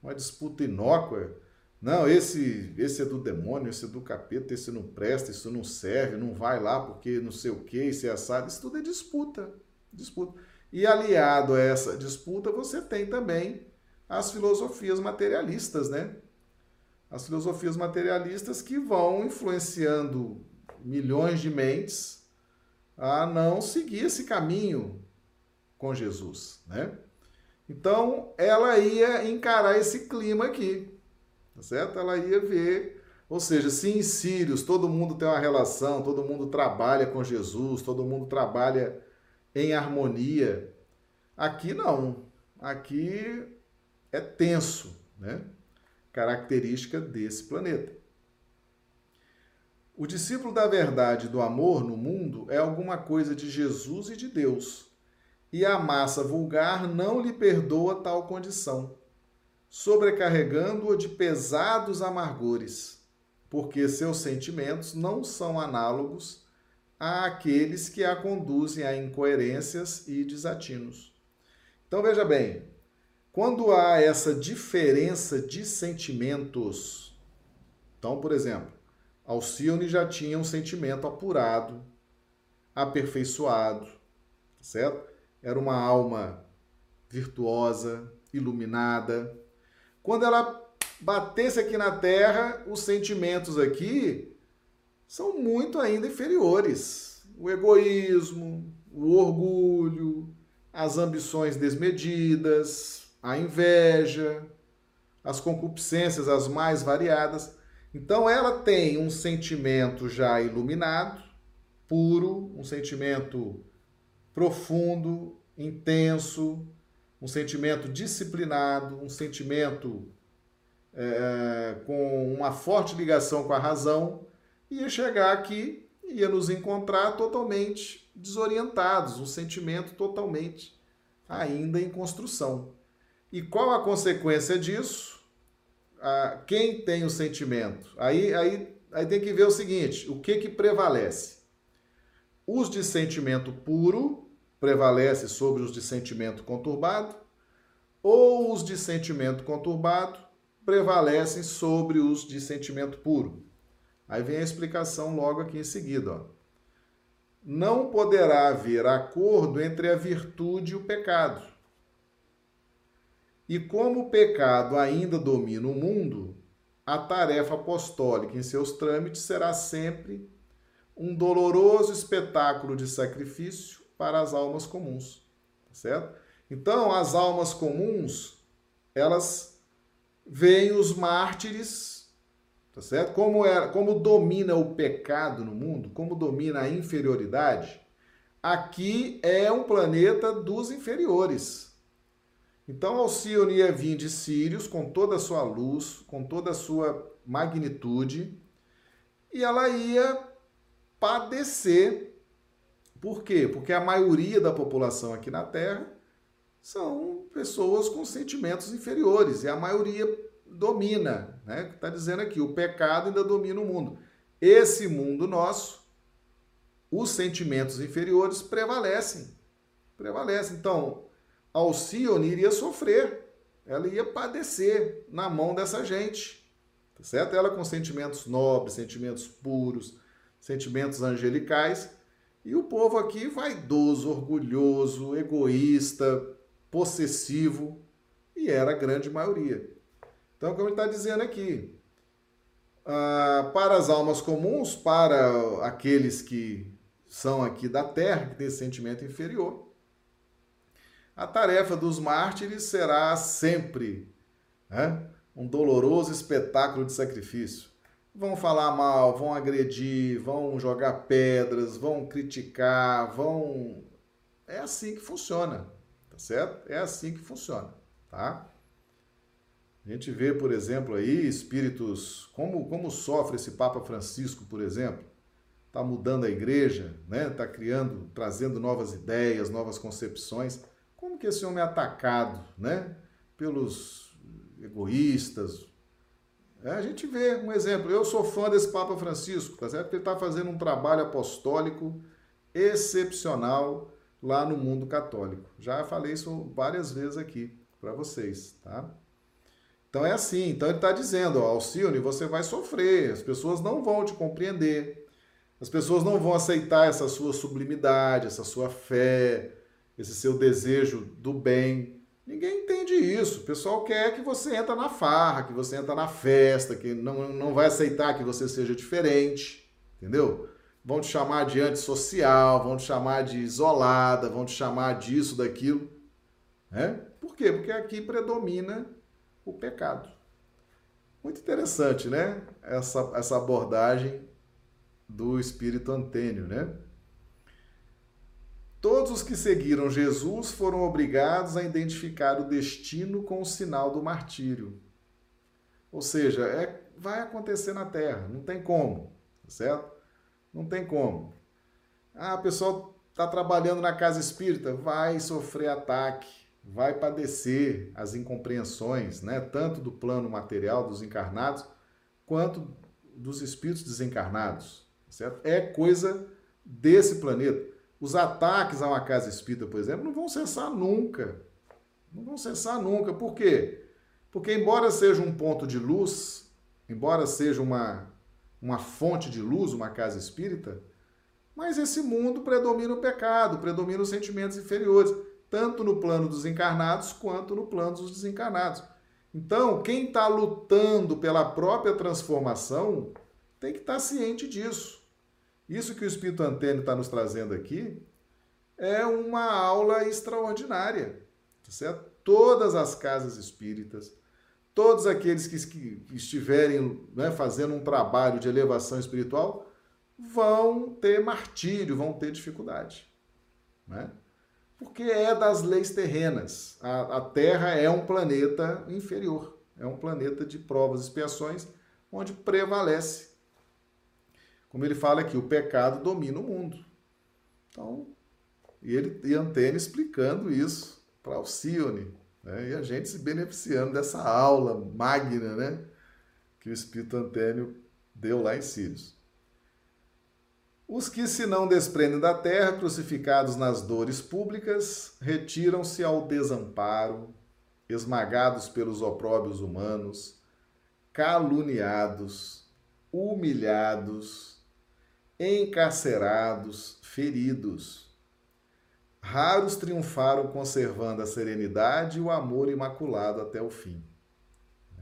uma disputa inócua. Não, esse, esse é do demônio, esse é do capeta, esse não presta, isso não serve, não vai lá porque não sei o que, esse é assado. Isso tudo é disputa. disputa. E aliado a essa disputa, você tem também as filosofias materialistas, né? As filosofias materialistas que vão influenciando milhões de mentes a não seguir esse caminho com Jesus, né? Então, ela ia encarar esse clima aqui tá certo? Ela ia ver, ou seja, se em Sírios todo mundo tem uma relação, todo mundo trabalha com Jesus, todo mundo trabalha em harmonia, aqui não. Aqui é tenso, né? Característica desse planeta. O discípulo da verdade do amor no mundo é alguma coisa de Jesus e de Deus. E a massa vulgar não lhe perdoa tal condição sobrecarregando-o de pesados amargores, porque seus sentimentos não são análogos àqueles que a conduzem a incoerências e desatinos. Então veja bem, quando há essa diferença de sentimentos, então, por exemplo, Alcione já tinha um sentimento apurado, aperfeiçoado, certo? Era uma alma virtuosa, iluminada, quando ela batesse aqui na Terra, os sentimentos aqui são muito ainda inferiores. O egoísmo, o orgulho, as ambições desmedidas, a inveja, as concupiscências as mais variadas. Então ela tem um sentimento já iluminado, puro, um sentimento profundo, intenso, um sentimento disciplinado, um sentimento é, com uma forte ligação com a razão, ia chegar aqui ia nos encontrar totalmente desorientados, um sentimento totalmente ainda em construção. E qual a consequência disso? Ah, quem tem o sentimento? Aí, aí, aí tem que ver o seguinte: o que, que prevalece? Os de sentimento puro prevalece sobre os de sentimento conturbado, ou os de sentimento conturbado prevalecem sobre os de sentimento puro. Aí vem a explicação logo aqui em seguida. Ó. Não poderá haver acordo entre a virtude e o pecado. E como o pecado ainda domina o mundo, a tarefa apostólica em seus trâmites será sempre um doloroso espetáculo de sacrifício para as almas comuns, tá certo? Então, as almas comuns, elas veem os mártires, tá certo? Como é, como domina o pecado no mundo, como domina a inferioridade, aqui é um planeta dos inferiores. Então, Alcione ia vir de Sírios com toda a sua luz, com toda a sua magnitude, e ela ia padecer por quê? Porque a maioria da população aqui na Terra são pessoas com sentimentos inferiores e a maioria domina, né? Está dizendo aqui, o pecado ainda domina o mundo. Esse mundo nosso os sentimentos inferiores prevalecem. Prevalecem. Então, Alcione iria sofrer, ela ia padecer na mão dessa gente, tá certo? Ela com sentimentos nobres, sentimentos puros, sentimentos angelicais, e o povo aqui vaidoso, orgulhoso, egoísta, possessivo, e era a grande maioria. Então, como ele está dizendo aqui, ah, para as almas comuns, para aqueles que são aqui da terra, que têm sentimento inferior, a tarefa dos mártires será sempre né, um doloroso espetáculo de sacrifício. Vão falar mal, vão agredir, vão jogar pedras, vão criticar, vão. É assim que funciona, tá certo? É assim que funciona, tá? A gente vê, por exemplo, aí espíritos, como, como sofre esse Papa Francisco, por exemplo, está mudando a igreja, né? Está criando, trazendo novas ideias, novas concepções. Como que esse homem é atacado, né? Pelos egoístas. É, a gente vê um exemplo. Eu sou fã desse Papa Francisco, tá certo? Porque ele está fazendo um trabalho apostólico excepcional lá no mundo católico. Já falei isso várias vezes aqui para vocês, tá? Então é assim, então ele está dizendo, ó, Alcione, você vai sofrer, as pessoas não vão te compreender, as pessoas não vão aceitar essa sua sublimidade, essa sua fé, esse seu desejo do bem. Ninguém entende isso. O pessoal quer que você entre na farra, que você entre na festa, que não, não vai aceitar que você seja diferente, entendeu? Vão te chamar de antissocial, vão te chamar de isolada, vão te chamar disso, daquilo. Né? Por quê? Porque aqui predomina o pecado. Muito interessante, né? Essa, essa abordagem do espírito Antênio, né? Todos os que seguiram Jesus foram obrigados a identificar o destino com o sinal do martírio. Ou seja, é, vai acontecer na Terra, não tem como, tá certo? Não tem como. Ah, o pessoal está trabalhando na casa espírita, vai sofrer ataque, vai padecer as incompreensões, né, tanto do plano material dos encarnados, quanto dos espíritos desencarnados, certo? É coisa desse planeta. Os ataques a uma casa espírita, por exemplo, não vão cessar nunca. Não vão cessar nunca. Por quê? Porque embora seja um ponto de luz, embora seja uma, uma fonte de luz, uma casa espírita, mas esse mundo predomina o pecado, predomina os sentimentos inferiores tanto no plano dos encarnados quanto no plano dos desencarnados. Então, quem está lutando pela própria transformação tem que estar tá ciente disso. Isso que o Espírito Antênio está nos trazendo aqui é uma aula extraordinária, tá certo? Todas as casas espíritas, todos aqueles que, que estiverem né, fazendo um trabalho de elevação espiritual vão ter martírio, vão ter dificuldade. Né? Porque é das leis terrenas. A, a Terra é um planeta inferior, é um planeta de provas e expiações, onde prevalece. Como ele fala aqui, o pecado domina o mundo. Então, e ele e Antênio explicando isso para Alcione, né? e a gente se beneficiando dessa aula magna né? que o Espírito Antênio deu lá em Sírios. Os que se não desprendem da terra, crucificados nas dores públicas, retiram-se ao desamparo, esmagados pelos opróbios humanos, caluniados, humilhados, encarcerados, feridos. Raros triunfaram conservando a serenidade e o amor imaculado até o fim.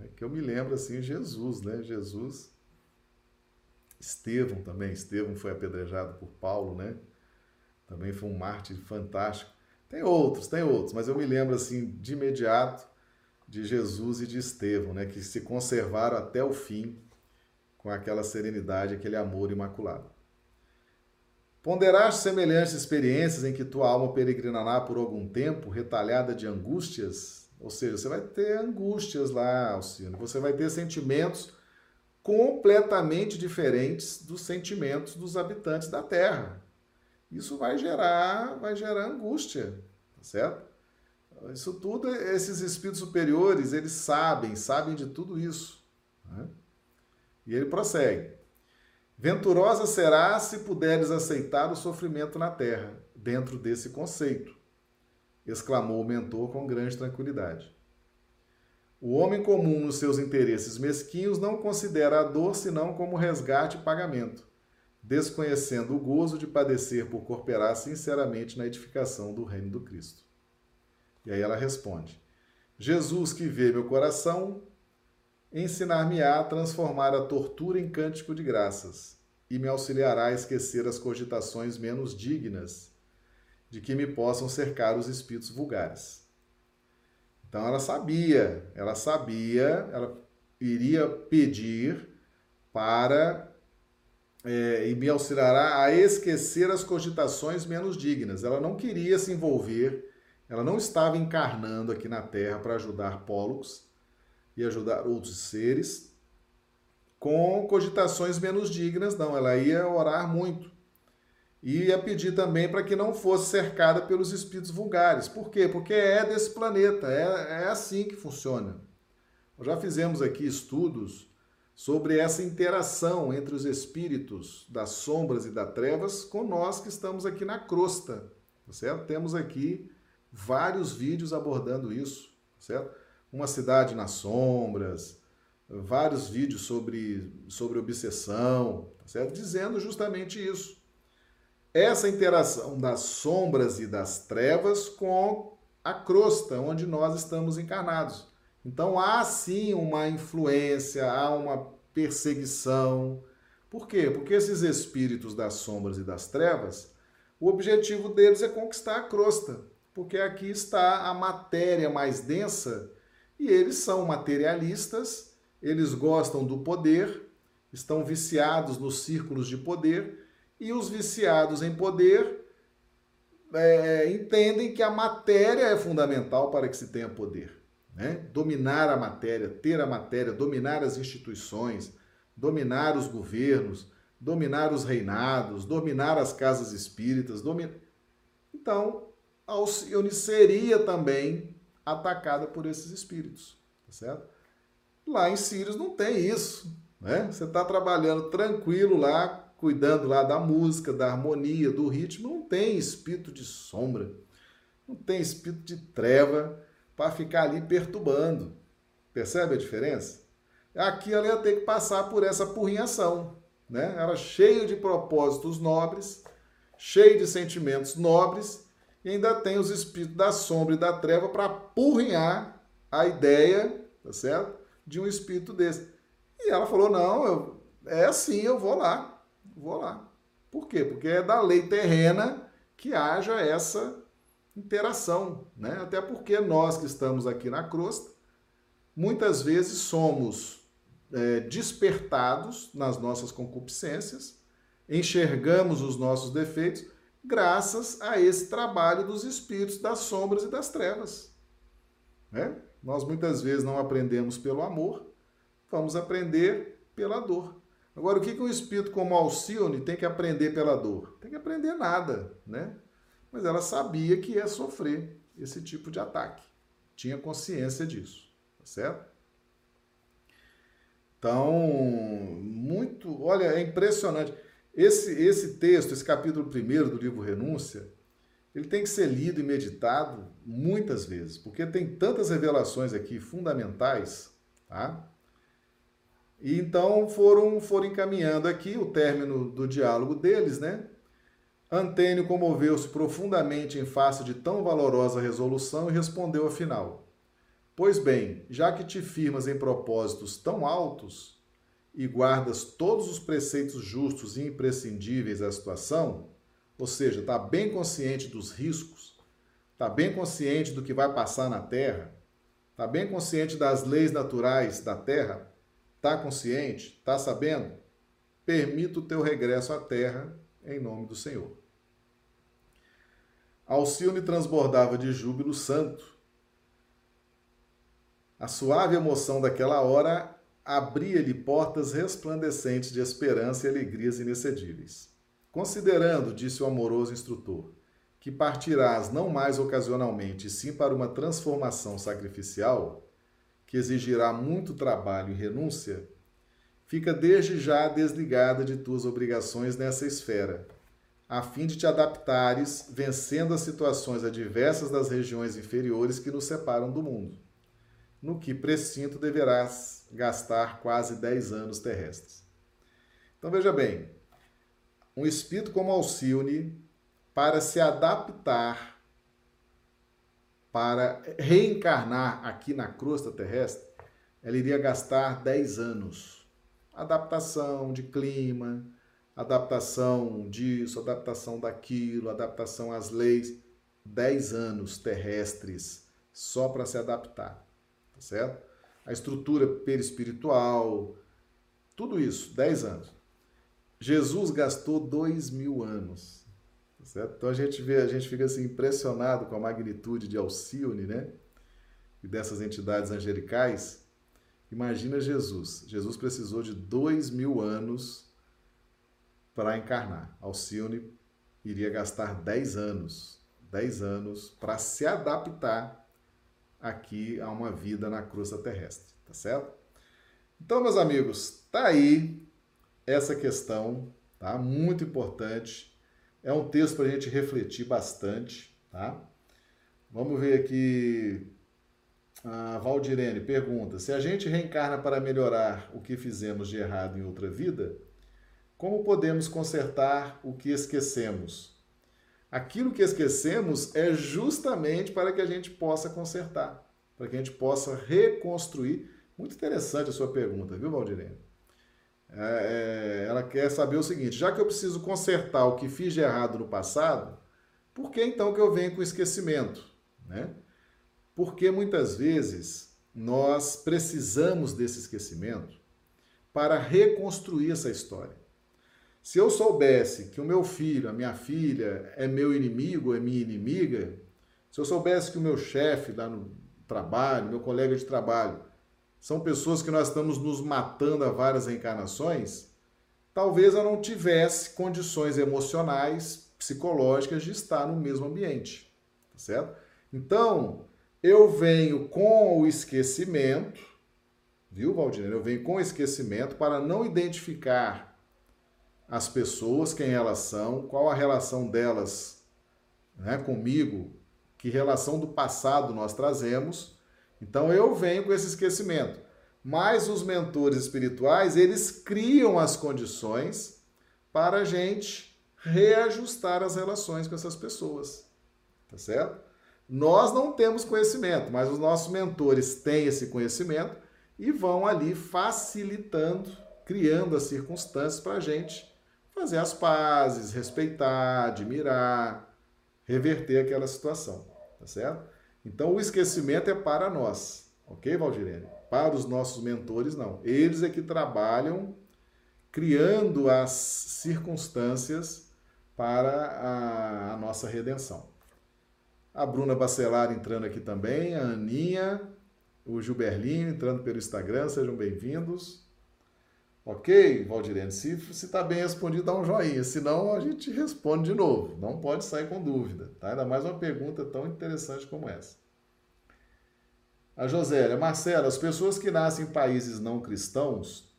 É que eu me lembro assim, Jesus, né? Jesus Estevão também, Estevão foi apedrejado por Paulo, né? Também foi um mártir fantástico. Tem outros, tem outros, mas eu me lembro assim de imediato de Jesus e de Estevão, né, que se conservaram até o fim com aquela serenidade, aquele amor imaculado. Ponderaste semelhantes experiências em que tua alma peregrinará por algum tempo, retalhada de angústias? Ou seja, você vai ter angústias lá, Alcino. Você vai ter sentimentos completamente diferentes dos sentimentos dos habitantes da Terra. Isso vai gerar, vai gerar angústia, tá certo? Isso tudo, esses espíritos superiores, eles sabem, sabem de tudo isso. Né? E ele prossegue. Venturosa será se puderes aceitar o sofrimento na terra, dentro desse conceito, exclamou o mentor com grande tranquilidade. O homem comum, nos seus interesses mesquinhos, não considera a dor senão como resgate e pagamento, desconhecendo o gozo de padecer por cooperar sinceramente na edificação do reino do Cristo. E aí ela responde: Jesus, que vê meu coração, ensinar-me-á a transformar a tortura em cântico de graças e me auxiliará a esquecer as cogitações menos dignas de que me possam cercar os espíritos vulgares. Então ela sabia, ela sabia, ela iria pedir para é, e me auxiliará a esquecer as cogitações menos dignas. Ela não queria se envolver, ela não estava encarnando aqui na Terra para ajudar Pólux e ajudar outros seres com cogitações menos dignas, não. Ela ia orar muito. E ia pedir também para que não fosse cercada pelos espíritos vulgares. Por quê? Porque é desse planeta, é, é assim que funciona. Já fizemos aqui estudos sobre essa interação entre os espíritos das sombras e das trevas com nós que estamos aqui na crosta, tá certo? Temos aqui vários vídeos abordando isso, tá certo? Uma cidade nas sombras, vários vídeos sobre, sobre obsessão, tá certo? dizendo justamente isso. Essa interação das sombras e das trevas com a crosta, onde nós estamos encarnados. Então há sim uma influência, há uma perseguição. Por quê? Porque esses espíritos das sombras e das trevas, o objetivo deles é conquistar a crosta, porque aqui está a matéria mais densa e eles são materialistas eles gostam do poder, estão viciados nos círculos de poder, e os viciados em poder é, entendem que a matéria é fundamental para que se tenha poder. Né? Dominar a matéria, ter a matéria, dominar as instituições, dominar os governos, dominar os reinados, dominar as casas espíritas. Domin... Então, Alcione seria também atacada por esses espíritos, tá certo? Lá em Sírios não tem isso, né? Você está trabalhando tranquilo lá, cuidando lá da música, da harmonia, do ritmo, não tem espírito de sombra, não tem espírito de treva para ficar ali perturbando. Percebe a diferença? Aqui ela ia ter que passar por essa porrinhação, né? Era cheio de propósitos nobres, cheio de sentimentos nobres, e ainda tem os espíritos da sombra e da treva para porrinhar a ideia, tá certo? de um espírito desse. E ela falou: não, eu, é assim, eu vou lá, vou lá. Por quê? Porque é da lei terrena que haja essa interação, né? Até porque nós que estamos aqui na crosta, muitas vezes somos é, despertados nas nossas concupiscências, enxergamos os nossos defeitos graças a esse trabalho dos espíritos das sombras e das trevas. Né? Nós muitas vezes não aprendemos pelo amor, vamos aprender pela dor. Agora, o que, que um espírito como Alcione tem que aprender pela dor? Tem que aprender nada, né? Mas ela sabia que ia sofrer esse tipo de ataque. Tinha consciência disso, tá certo? Então, muito, olha, é impressionante. Esse, esse texto, esse capítulo primeiro do livro Renúncia, ele tem que ser lido e meditado muitas vezes, porque tem tantas revelações aqui fundamentais, tá? E então foram, foram encaminhando aqui o término do diálogo deles, né? Antênio comoveu-se profundamente em face de tão valorosa resolução e respondeu afinal: Pois bem, já que te firmas em propósitos tão altos e guardas todos os preceitos justos e imprescindíveis à situação, ou seja, está bem consciente dos riscos, está bem consciente do que vai passar na Terra, está bem consciente das leis naturais da Terra, está consciente, está sabendo, permita o teu regresso à Terra em nome do Senhor. Alcione transbordava de júbilo santo. A suave emoção daquela hora abria-lhe portas resplandecentes de esperança e alegrias inexcedíveis. Considerando, disse o amoroso instrutor, que partirás não mais ocasionalmente, sim para uma transformação sacrificial, que exigirá muito trabalho e renúncia, fica desde já desligada de tuas obrigações nessa esfera, a fim de te adaptares, vencendo as situações adversas das regiões inferiores que nos separam do mundo, no que precinto deverás gastar quase 10 anos terrestres. Então veja bem, um espírito como Alcione, para se adaptar, para reencarnar aqui na crosta terrestre, ela iria gastar 10 anos. Adaptação de clima, adaptação disso, adaptação daquilo, adaptação às leis. 10 anos terrestres só para se adaptar, tá certo? A estrutura perispiritual, tudo isso, 10 anos. Jesus gastou dois mil anos, tá certo? Então a gente vê, a gente fica assim impressionado com a magnitude de Alcione, né? E dessas entidades angelicais. Imagina Jesus. Jesus precisou de dois mil anos para encarnar. Alcione iria gastar 10 anos, 10 anos para se adaptar aqui a uma vida na crosta terrestre, tá certo? Então, meus amigos, tá aí essa questão, tá? Muito importante. É um texto para a gente refletir bastante, tá? Vamos ver aqui. A Valdirene pergunta: se a gente reencarna para melhorar o que fizemos de errado em outra vida, como podemos consertar o que esquecemos? Aquilo que esquecemos é justamente para que a gente possa consertar, para que a gente possa reconstruir. Muito interessante a sua pergunta, viu, Valdirene? É, é, ela quer saber o seguinte: já que eu preciso consertar o que fiz de errado no passado, por que então que eu venho com esquecimento? Né? Porque muitas vezes nós precisamos desse esquecimento para reconstruir essa história. Se eu soubesse que o meu filho, a minha filha, é meu inimigo, é minha inimiga, se eu soubesse que o meu chefe lá no trabalho, meu colega de trabalho, são pessoas que nós estamos nos matando há várias reencarnações, talvez eu não tivesse condições emocionais, psicológicas de estar no mesmo ambiente, tá certo? Então, eu venho com o esquecimento, viu, Valdir? Eu venho com o esquecimento para não identificar as pessoas, quem elas são, qual a relação delas né, comigo, que relação do passado nós trazemos. Então eu venho com esse esquecimento. Mas os mentores espirituais, eles criam as condições para a gente reajustar as relações com essas pessoas. Tá certo? Nós não temos conhecimento, mas os nossos mentores têm esse conhecimento e vão ali facilitando, criando as circunstâncias para a gente fazer as pazes, respeitar, admirar, reverter aquela situação, tá certo? Então o esquecimento é para nós, ok, Valdirene? Para os nossos mentores, não. Eles é que trabalham criando as circunstâncias para a, a nossa redenção. A Bruna Bacelar entrando aqui também, a Aninha, o Gilberlinho entrando pelo Instagram, sejam bem-vindos. Ok, Valdirene? Se está bem respondido, dá um joinha. Senão, a gente responde de novo. Não pode sair com dúvida. Tá? Ainda mais uma pergunta tão interessante como essa. A Josélia, Marcela, as pessoas que nascem em países não cristãos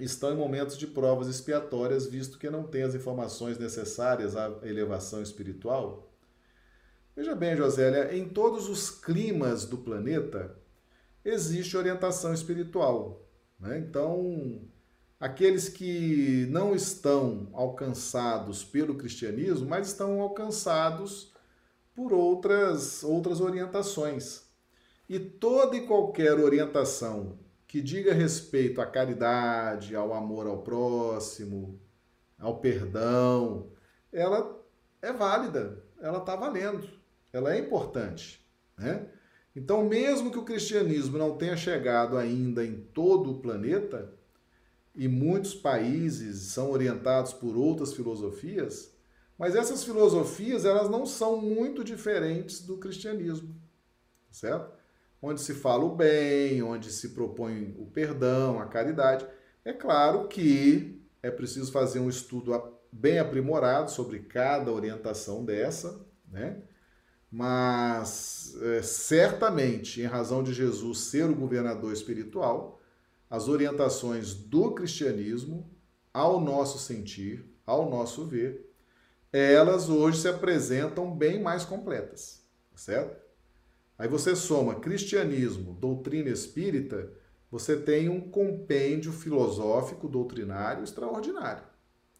estão em momentos de provas expiatórias, visto que não têm as informações necessárias à elevação espiritual? Veja bem, Josélia, em todos os climas do planeta existe orientação espiritual. Né? Então, aqueles que não estão alcançados pelo cristianismo, mas estão alcançados por outras, outras orientações. E toda e qualquer orientação que diga respeito à caridade, ao amor ao próximo, ao perdão, ela é válida, ela está valendo, ela é importante. Né? Então, mesmo que o cristianismo não tenha chegado ainda em todo o planeta, e muitos países são orientados por outras filosofias, mas essas filosofias elas não são muito diferentes do cristianismo, certo? Onde se fala o bem, onde se propõe o perdão, a caridade. É claro que é preciso fazer um estudo bem aprimorado sobre cada orientação dessa, né? Mas é, certamente, em razão de Jesus ser o governador espiritual, as orientações do cristianismo ao nosso sentir, ao nosso ver, elas hoje se apresentam bem mais completas, certo? Aí você soma cristianismo, doutrina espírita, você tem um compêndio filosófico doutrinário extraordinário,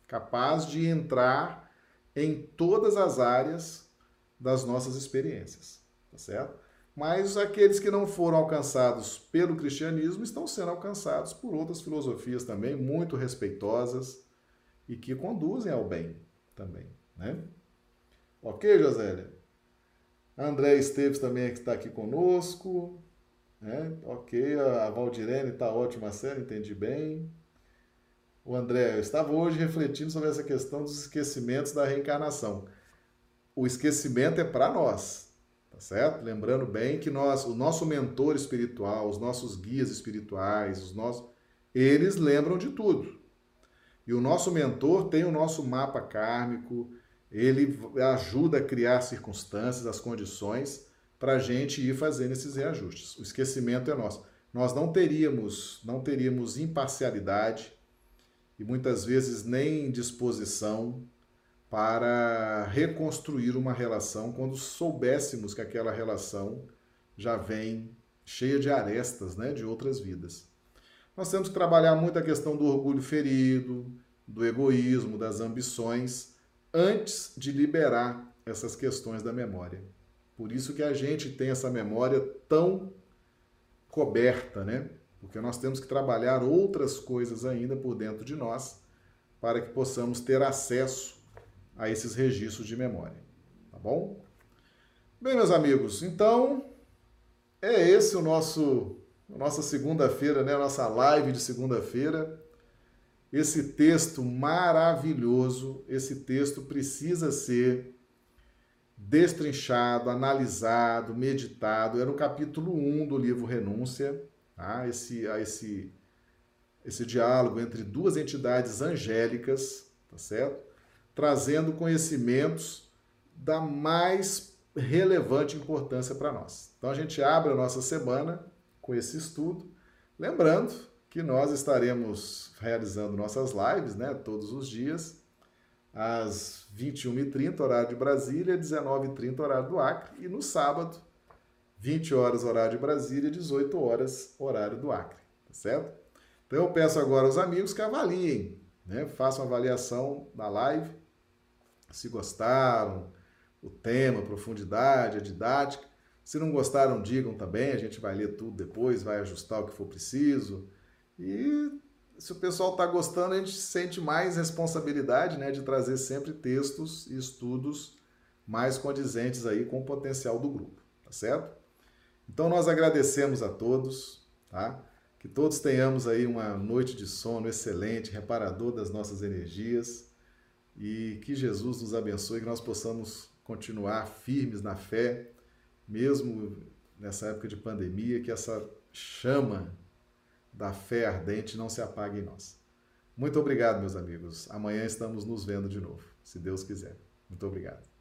capaz de entrar em todas as áreas das nossas experiências, tá certo? Mas aqueles que não foram alcançados pelo cristianismo estão sendo alcançados por outras filosofias também, muito respeitosas e que conduzem ao bem também, né? Ok, Josélia? André Esteves também é está aqui conosco. Né? Ok, a Valdirene está ótima a entendi bem. O André, eu estava hoje refletindo sobre essa questão dos esquecimentos da reencarnação. O esquecimento é para nós, tá certo? Lembrando bem que nós, o nosso mentor espiritual, os nossos guias espirituais, os nossos, eles lembram de tudo. E o nosso mentor tem o nosso mapa kármico, ele ajuda a criar circunstâncias, as condições para a gente ir fazendo esses reajustes. O esquecimento é nosso. Nós não teríamos, não teríamos imparcialidade e muitas vezes nem disposição para reconstruir uma relação quando soubéssemos que aquela relação já vem cheia de arestas, né, de outras vidas. Nós temos que trabalhar muito a questão do orgulho ferido, do egoísmo, das ambições antes de liberar essas questões da memória. Por isso que a gente tem essa memória tão coberta, né? Porque nós temos que trabalhar outras coisas ainda por dentro de nós para que possamos ter acesso a esses registros de memória. Tá bom? Bem, meus amigos, então é esse o nosso nossa segunda-feira, né? A nossa live de segunda-feira esse texto maravilhoso, esse texto precisa ser destrinchado, analisado, meditado. Era o capítulo 1 do livro Renúncia, tá? esse, esse, esse diálogo entre duas entidades angélicas, tá certo? Trazendo conhecimentos da mais relevante importância para nós. Então a gente abre a nossa semana com esse estudo, lembrando que nós estaremos realizando nossas lives, né, todos os dias, às 21h30, horário de Brasília, 19h30, horário do Acre, e no sábado, 20 horas, horário de Brasília, 18 horas, horário do Acre, tá certo? Então eu peço agora aos amigos que avaliem, né, façam avaliação da live, se gostaram, o tema, a profundidade, a didática. Se não gostaram, digam também, a gente vai ler tudo depois, vai ajustar o que for preciso e se o pessoal está gostando, a gente sente mais responsabilidade né, de trazer sempre textos e estudos mais condizentes aí com o potencial do grupo, tá certo? Então nós agradecemos a todos, tá? Que todos tenhamos aí uma noite de sono excelente, reparador das nossas energias e que Jesus nos abençoe, que nós possamos continuar firmes na fé, mesmo nessa época de pandemia, que essa chama da fé ardente não se apague em nós. Muito obrigado, meus amigos. Amanhã estamos nos vendo de novo, se Deus quiser. Muito obrigado.